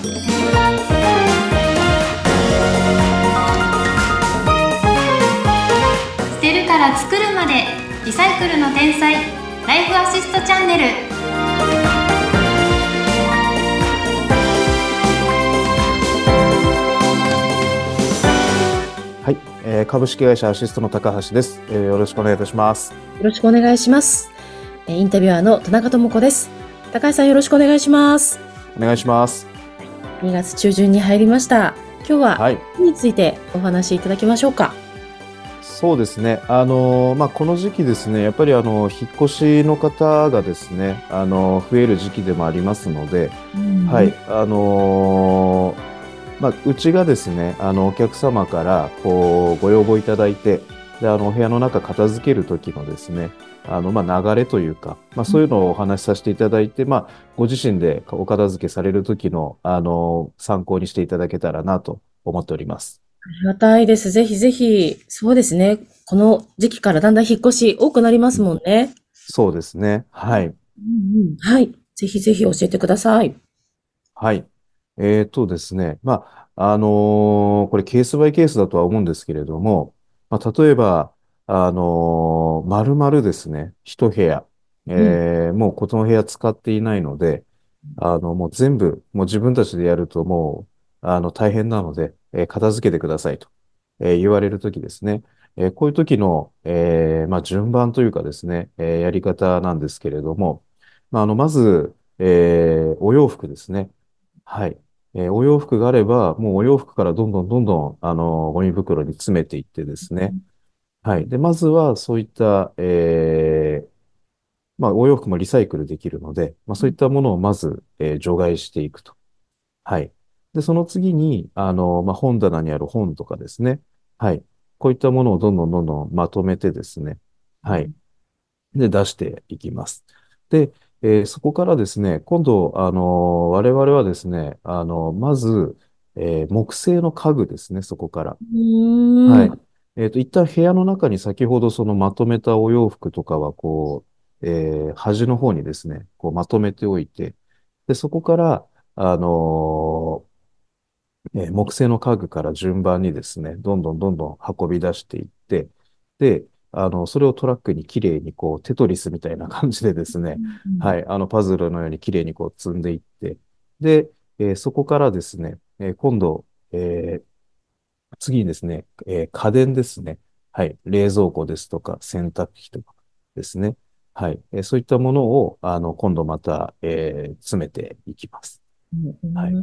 捨てるから作るまでリサイクルの天才ライフアシストチャンネルはい、えー株式会社アシストの高橋です、えーよろしくお願いいたします。よろしくお願いします。えーインタビュアーの田中智子です。高橋さんよろしくお願いします。お願いします。2月中旬に入りました。今日ははについてお話しいただきましょうか？そうですね。あのーまあこの時期ですね、やっぱりあの引っ越しの方がですね、あの増える時期でもありますので、はい、あのーまあうちがですね、あのお客様からこうご要望いただいて、であのお部屋の中片付ける時のですね、あのまあ流れというか、まあそういうのをお話しさせていただいて、まあご自身でお片付けされる時のあの参考にしていただけたらなと思っております。ありがたいです。ぜひぜひ、そうですね。この時期からだんだん引っ越し多くなりますもんね。そうですね。はい。うんうんはい。ぜひぜひ教えてください。はい。えーとですね。まあ、あのーこれケースバイケースだとは思うんですけれども、まあ、例えば、あのー丸々ですね、一部屋、えーもうこの部屋使っていないので、あの、もう全部、もう自分たちでやるともう、あの、大変なので、えー片付けてくださいと、えー言われるときですね。えーこういう時の、えーまあ、順番というかですね、えーやり方なんですけれども、まあ、あの、まず、えーお洋服ですね。はい。えーお洋服があれば、もうお洋服からどんどんどんどん、あの、ゴミ袋に詰めていってですね。はい。で、まずは、そういった、えーまあ、お洋服もリサイクルできるので、まあ、そういったものをまず、えー除外していくと。はい。で、その次に、あの、まあ、本棚にある本とかですね。はい。こういったものをどんどんどんどんまとめてですね。はい。で、出していきます。で、えーそこからですね、今度、あの、我々はですね、あの、まず、えー木製の家具ですね、そこから。はい。えっと、一旦部屋の中に先ほどそのまとめたお洋服とかは、こう、えー端の方にですね、こうまとめておいて、で、そこから、あのーえー木製の家具から順番にですね、どんどんどんどん運び出していって、で、あの、それをトラックにきれいにこう、テトリスみたいな感じでですね、はいい、あの、パズルのようにきれいにこう積んでいって、で、えーそこからですね、えー今度、えー次にですね、えー家電ですね。はい、冷蔵庫ですとか、洗濯機とかですね。はい、えーそういったものを、あの、今度また、えー詰めていきます。はい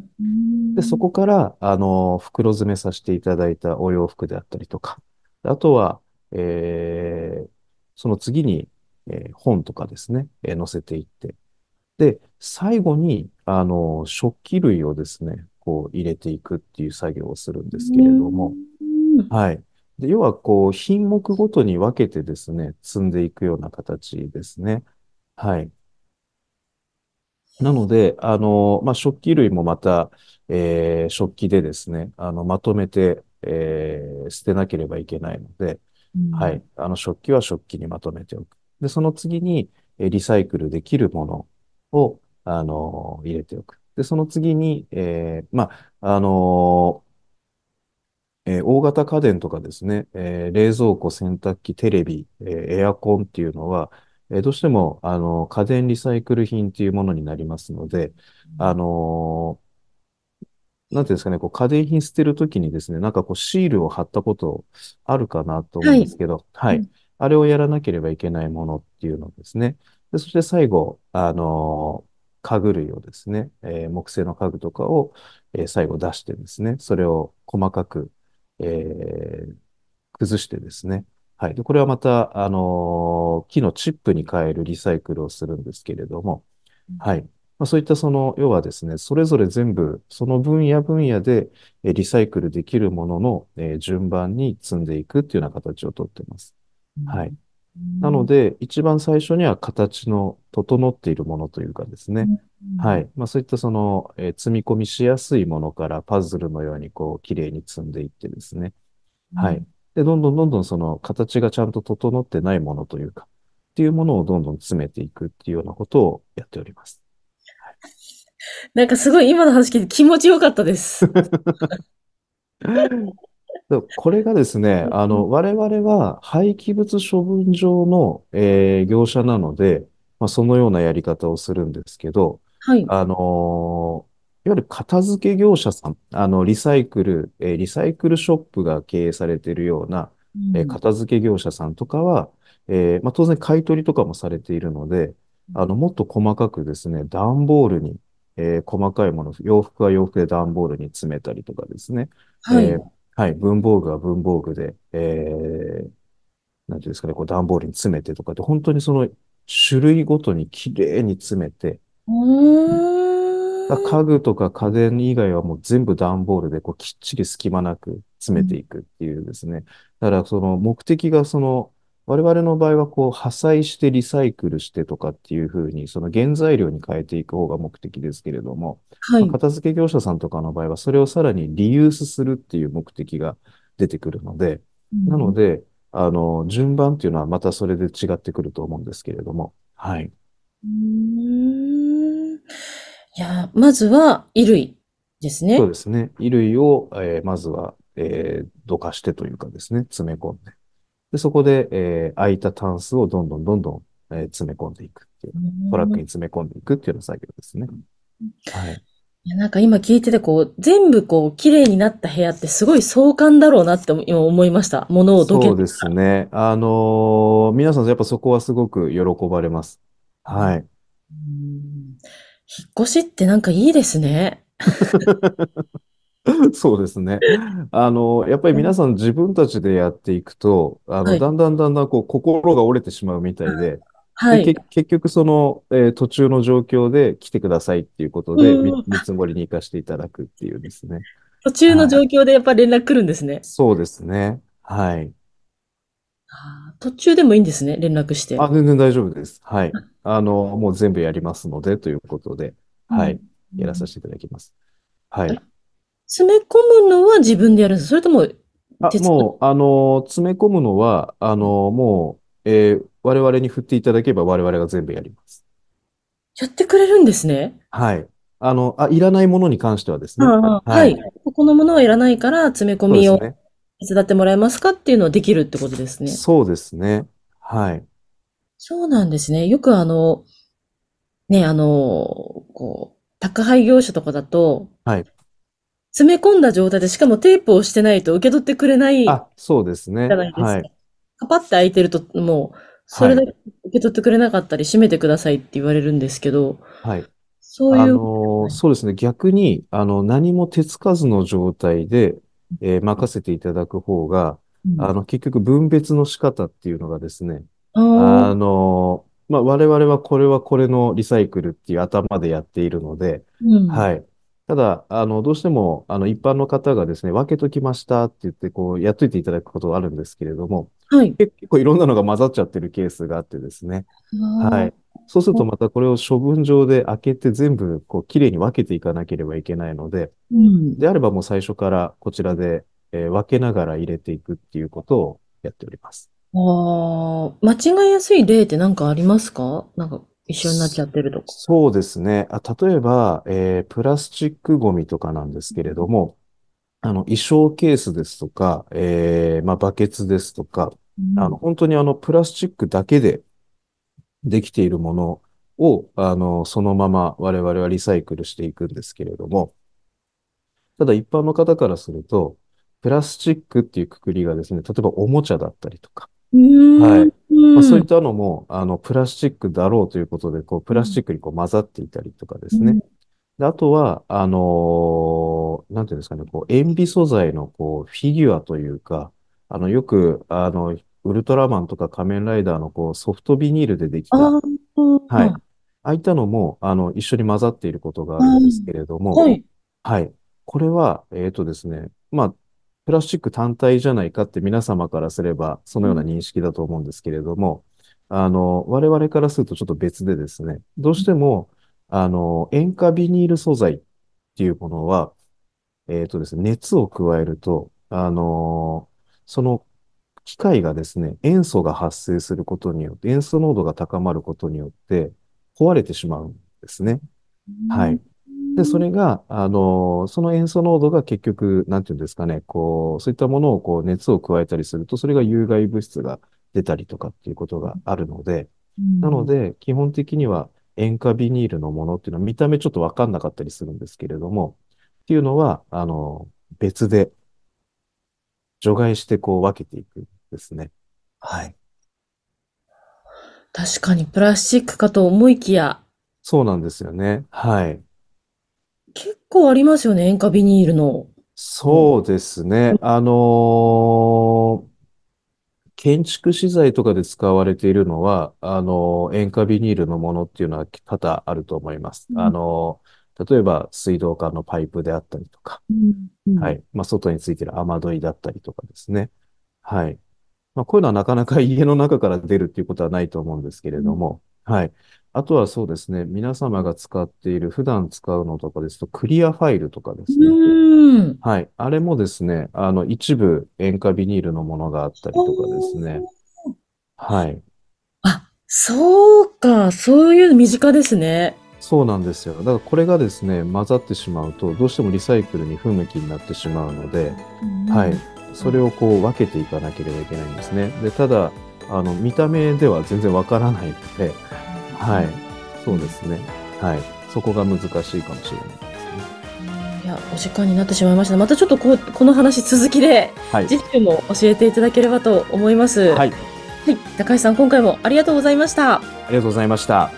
で、そこから、あの、袋詰めさせていただいたお洋服であったりとか、あとは、えーその次に、えー本とかですね、えー載せていって、で、最後に、あの、食器類をですね、こう入れていくっていう作業をするんですけれども、うんはい。で、要は、こう、品目ごとに分けてですね、積んでいくような形ですね。はい。なので、あの、まあ、食器類もまた、えー食器でですね、あの、まとめて、えー捨てなければいけないので、はい。。あの、食器は食器にまとめておく。で、その次に、えーリサイクルできるものを、あの、入れておく。で、その次に、えーまあ、あのえー大型家電とかですね、えー冷蔵庫、洗濯機、テレビ、えーエアコンっていうのは、えーどうしても、あの、家電リサイクル品っていうものになりますので、あのーなんていうんですかね、こう家電品捨てるときにですね、なんかこうシールを貼ったことあるかなと思うんですけど、はい。うんあれをやらなければいけないものっていうのですね。で、そして最後、あのー家具類をですね、えー木製の家具とかを、えー最後出してですね、それを細かく、えー崩してですね。はい。で、これはまた、あのー木のチップに変えるリサイクルをするんですけれども、はい。まあ、そういったその、要はですね、それぞれ全部、その分野分野で、えーリサイクルできるものの、えー順番に積んでいくっていうような形をとっています。はい。なので、一番最初には形の整っているものというかですね、は。い。まあ、そういったその、えー積み込みしやすいものからパズルのようにこう、綺麗に積んでいってですね。はい。で、どんどんどんどんその形がちゃんと整ってないものというか、っていうものをどんどん詰めていくっていうようなことをやっております。なんかすごい今の話聞いて気持ちよかったです。でこれがですね、あの、我々は廃棄物処分場の、えー業者なので、まあ、そのようなやり方をするんですけど、はい。あのーいわゆる片付け業者さん、あの、リサイクル、えーリサイクルショップが経営されているような、えーうん片付け業者さんとかは、えーまあ、当然買い取りとかもされているので、あの、もっと細かくですね、段ボールに、えー細かいもの、洋服は洋服で段ボールに詰めたりとかですね、はい。えーはい、文房具は文房具で、えーなんていうんですかね、こう段ボールに詰めてとかって、本当にその種類ごとにきれいに詰めて、うーん。家具とか家電以外はもう全部段ボールでこうきっちり隙間なく詰めていくっていうですね。だからその目的がその、我々の場合はこう破砕してリサイクルしてとかっていうふうに、その原材料に変えていく方が目的ですけれども、はいまあ。片付け業者さんとかの場合はそれをさらにリユースするっていう目的が出てくるので、なので、あの、順番っていうのはまたそれで違ってくると思うんですけれども、はい。うーん。いや、まずは衣類ですね。そうですね。衣類を、えーまずは、えーどかしてというかですね、詰め込んで。で、そこで、えー空いたタンスをどんどんどんどん、えー詰め込んでいくっていう、トラックに詰め込んでいくっていうような作業ですね。はい。いやなんか今聞いてて、こう、全部こう、綺麗になった部屋ってすごい壮観だろうなって今思いました。物をどけそうですね。あのー皆さんやっぱそこはすごく喜ばれます。はい。うん引っ越しってなんかいいですね。そうですね。あの、やっぱり皆さん自分たちでやっていくと、あの、はいだんだんだんだんこう心が折れてしまうみたいで、はい。結局その、えー途中の状況で来てくださいっていうことで、うんみ見積もりに行かせていただくっていうですね。途中の状況でやっぱ連絡来るんですね。そうですね。はい。あー途中でもいいんですね、連絡して。あ、全然大丈夫です。はい。あの、もう全部やりますので、ということで、はい。うんやらさせていただきます。はい。詰め込むのは自分でやるんですか？それとも、あ、もう、あの、詰め込むのは、あの、もう、えー我々に振っていただければ我々が全部やります。やってくれるんですね？はい。あの、あ、いらないものに関してはですね。ああははいい。ここのものはいらないから、詰め込みを。手伝ってもらえますかっていうのはできるってことですね。そうですね。はい。そうなんですね。よくあの、ね、あの、こう、宅配業者とかだと、はい。詰め込んだ状態で、しかもテープをしてないと受け取ってくれないじゃあ、そうですね。ないですか。はい。カパって開いてると、もう、それだけ受け取ってくれなかったり、閉めてくださいって言われるんですけど、はい。そういう、あのーそうですね。逆に、あの、何も手つかずの状態で、えー任せていただく方が、うんあの、結局分別の仕方っていうのがですね、ああーのーまあ、我々はこれはこれのリサイクルっていう頭でやっているので、うんはい。ただ、あの、どうしても、あの、一般の方がですね、分けときましたって言って、こう、やっといていただくことがあるんですけれども、はい。結構いろんなのが混ざっちゃってるケースがあってですね、はい。そうするとまたこれを処分場で開けて全部こうきれいに分けていかなければいけないので、うん。であればもう最初からこちらで、えー分けながら入れていくっていうことをやっております。ああ、間違いやすい例って何かありますか？なんか一緒になっちゃってるとか。そうですね。あ、例えば、えープラスチックゴミとかなんですけれども、あの、衣装ケースですとか、えーまあ、バケツですとか、あの、本当にあの、プラスチックだけでできているものを、あの、そのまま我々はリサイクルしていくんですけれども、ただ一般の方からすると、プラスチックっていうくくりがですね、例えばおもちゃだったりとか。はいうんまあ、そういったのも、あの、プラスチックだろうということで、こう、プラスチックにこう混ざっていたりとかですね。であとは、あのーなんていうんですかね、こう、塩ビ素材の、こう、フィギュアというか、あの、よく、あの、ウルトラマンとか仮面ライダーの、こう、ソフトビニールでできた、はい。ああいったのも、あの、一緒に混ざっていることがあるんですけれども、はい。はい。これは、えっとですね、まあ、プラスチック単体じゃないかって皆様からすれば、そのような認識だと思うんですけれども、あの、我々からするとちょっと別でですね、どうしても、あの、塩化ビニール素材っていうものは、えっとですね、熱を加えると、あの、その機械がですね、塩素が発生することによって、塩素濃度が高まることによって、壊れてしまうんですね。はい。で、それが、あの、その塩素濃度が結局、なんていうんですかね、こう、そういったものをこう熱を加えたりすると、それが有害物質が出たりとかっていうことがあるので、なので、基本的には塩化ビニールのものっていうのは見た目ちょっとわかんなかったりするんですけれども、っていうのは、あの、別で除外してこう分けていくんですね。はい。確かにプラスチックかと思いきや、そうなんですよね。はい。結構ありますよね、塩化ビニールの。そうですね。あのー建築資材とかで使われているのは、あのー塩化ビニールのものっていうのは多々あると思います。うんあのー例えば水道管のパイプであったりとか、は。い。まあ、外についてる雨どいだったりとかですね。はい。まあ、こういうのはなかなか家の中から出るっていうことはないと思うんですけれども、はい。あとはそうですね、皆様が使っている、普段使うのとかですと、クリアファイルとかですね。うん。はい。あれもですね、あの、一部塩化ビニールのものがあったりとかですね。はい。あ、そうか、そういうの身近ですね。そうなんですよ。だからこれがですね、混ざってしまうと、どうしてもリサイクルに不向きになってしまうので、はい。それをこう分けていかなければいけないんですね。で、ただ、あの、見た目では全然わからないので、はい。そうですね。はい。そこが難しいかもしれないですね。いや、お時間になってしまいました。またちょっとこうこの話続きで、はい。次週も教えていただければと思います。はい。はい。高橋さん、今回もありがとうございました。ありがとうございました。